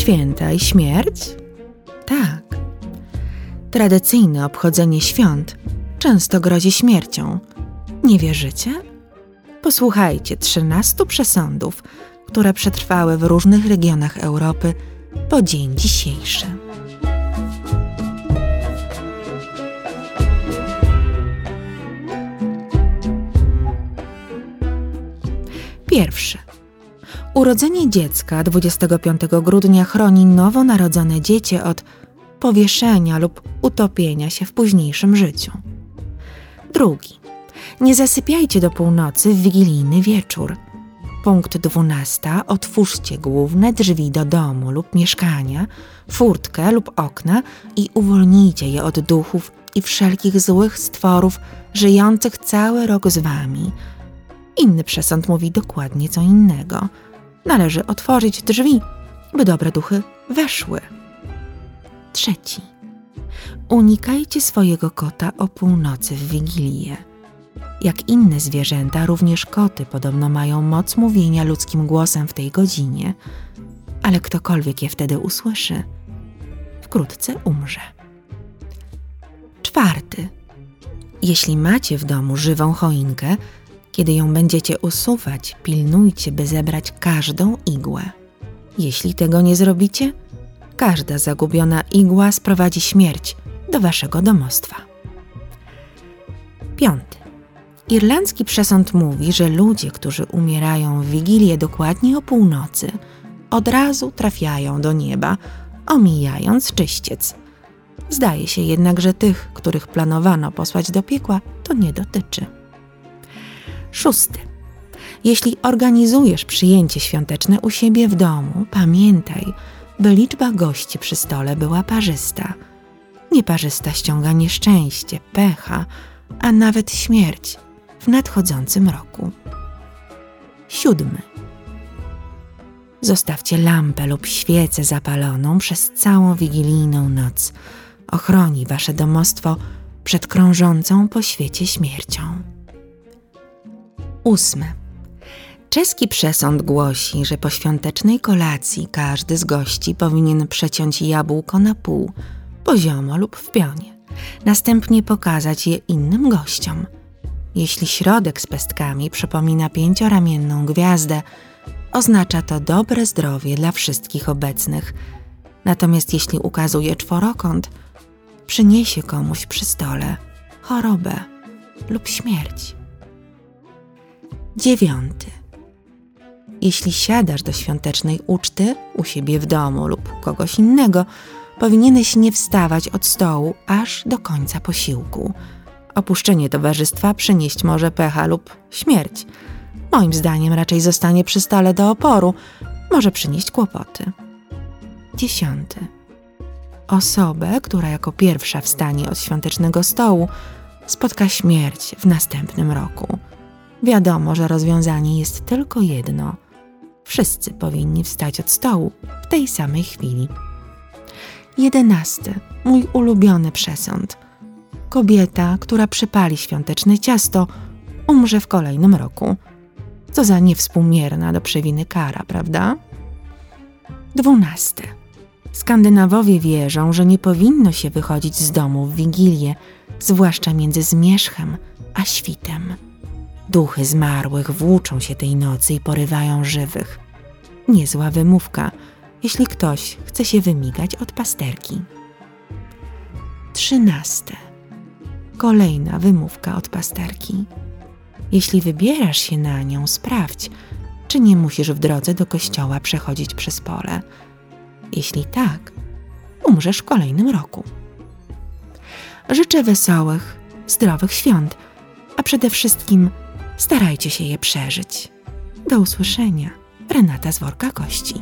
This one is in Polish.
święta i śmierć? Tak. Tradycyjne obchodzenie świąt często grozi śmiercią. Nie wierzycie? Posłuchajcie 13 przesądów, które przetrwały w różnych regionach Europy po dzień dzisiejszy. Pierwszy. Urodzenie dziecka 25 grudnia chroni nowonarodzone dziecię od powieszenia lub utopienia się w późniejszym życiu. Drugi. Nie zasypiajcie do północy w wigilijny wieczór. Punkt 12. Otwórzcie główne drzwi do domu lub mieszkania, furtkę lub okna i uwolnijcie je od duchów i wszelkich złych stworów żyjących cały rok z wami. Inny przesąd mówi dokładnie co innego. Należy otworzyć drzwi, by dobre duchy weszły. Trzeci. Unikajcie swojego kota o północy w Wigilię. Jak inne zwierzęta, również koty podobno mają moc mówienia ludzkim głosem w tej godzinie, ale ktokolwiek je wtedy usłyszy, wkrótce umrze. Czwarty. Jeśli macie w domu żywą choinkę, kiedy ją będziecie usuwać, pilnujcie, by zebrać każdą igłę. Jeśli tego nie zrobicie, każda zagubiona igła sprowadzi śmierć do waszego domostwa. Piąty. Irlandzki przesąd mówi, że ludzie, którzy umierają w wigilię dokładnie o północy, od razu trafiają do nieba, omijając czyściec. Zdaje się jednak, że tych, których planowano posłać do piekła, to nie dotyczy. Szósty. Jeśli organizujesz przyjęcie świąteczne u siebie w domu, pamiętaj, by liczba gości przy stole była parzysta. Nieparzysta ściąga nieszczęście, pecha, a nawet śmierć w nadchodzącym roku. Siódmy. Zostawcie lampę lub świecę zapaloną przez całą wigilijną noc. Ochroni wasze domostwo przed krążącą po świecie śmiercią. Ósme. Czeski przesąd głosi, że po świątecznej kolacji każdy z gości powinien przeciąć jabłko na pół, poziomo lub w pionie, następnie pokazać je innym gościom. Jeśli środek z pestkami przypomina pięcioramienną gwiazdę, oznacza to dobre zdrowie dla wszystkich obecnych. Natomiast jeśli ukazuje czworokąt, przyniesie komuś przy stole chorobę lub śmierć. Dziewiąty. Jeśli siadasz do świątecznej uczty u siebie w domu lub kogoś innego, powinieneś nie wstawać od stołu aż do końca posiłku. Opuszczenie towarzystwa przynieść może pecha lub śmierć. Moim zdaniem raczej zostanie przy stole do oporu, może przynieść kłopoty. Dziesiąty. Osobę, która jako pierwsza wstanie od świątecznego stołu, spotka śmierć w następnym roku. Wiadomo, że rozwiązanie jest tylko jedno. Wszyscy powinni wstać od stołu w tej samej chwili. Jedenasty, mój ulubiony przesąd. Kobieta, która przypali świąteczne ciasto, umrze w kolejnym roku. Co za niewspółmierna do przewiny kara, prawda? Dwunasty. Skandynawowie wierzą, że nie powinno się wychodzić z domu w wigilię, zwłaszcza między zmierzchem a świtem. Duchy zmarłych włóczą się tej nocy i porywają żywych. Niezła wymówka, jeśli ktoś chce się wymigać od pasterki. Trzynaste. Kolejna wymówka od pasterki. Jeśli wybierasz się na nią, sprawdź, czy nie musisz w drodze do kościoła przechodzić przez pole. Jeśli tak, umrzesz w kolejnym roku. Życzę wesołych, zdrowych świąt, a przede wszystkim starajcie się je przeżyć. Do usłyszenia. Renata z worka kości.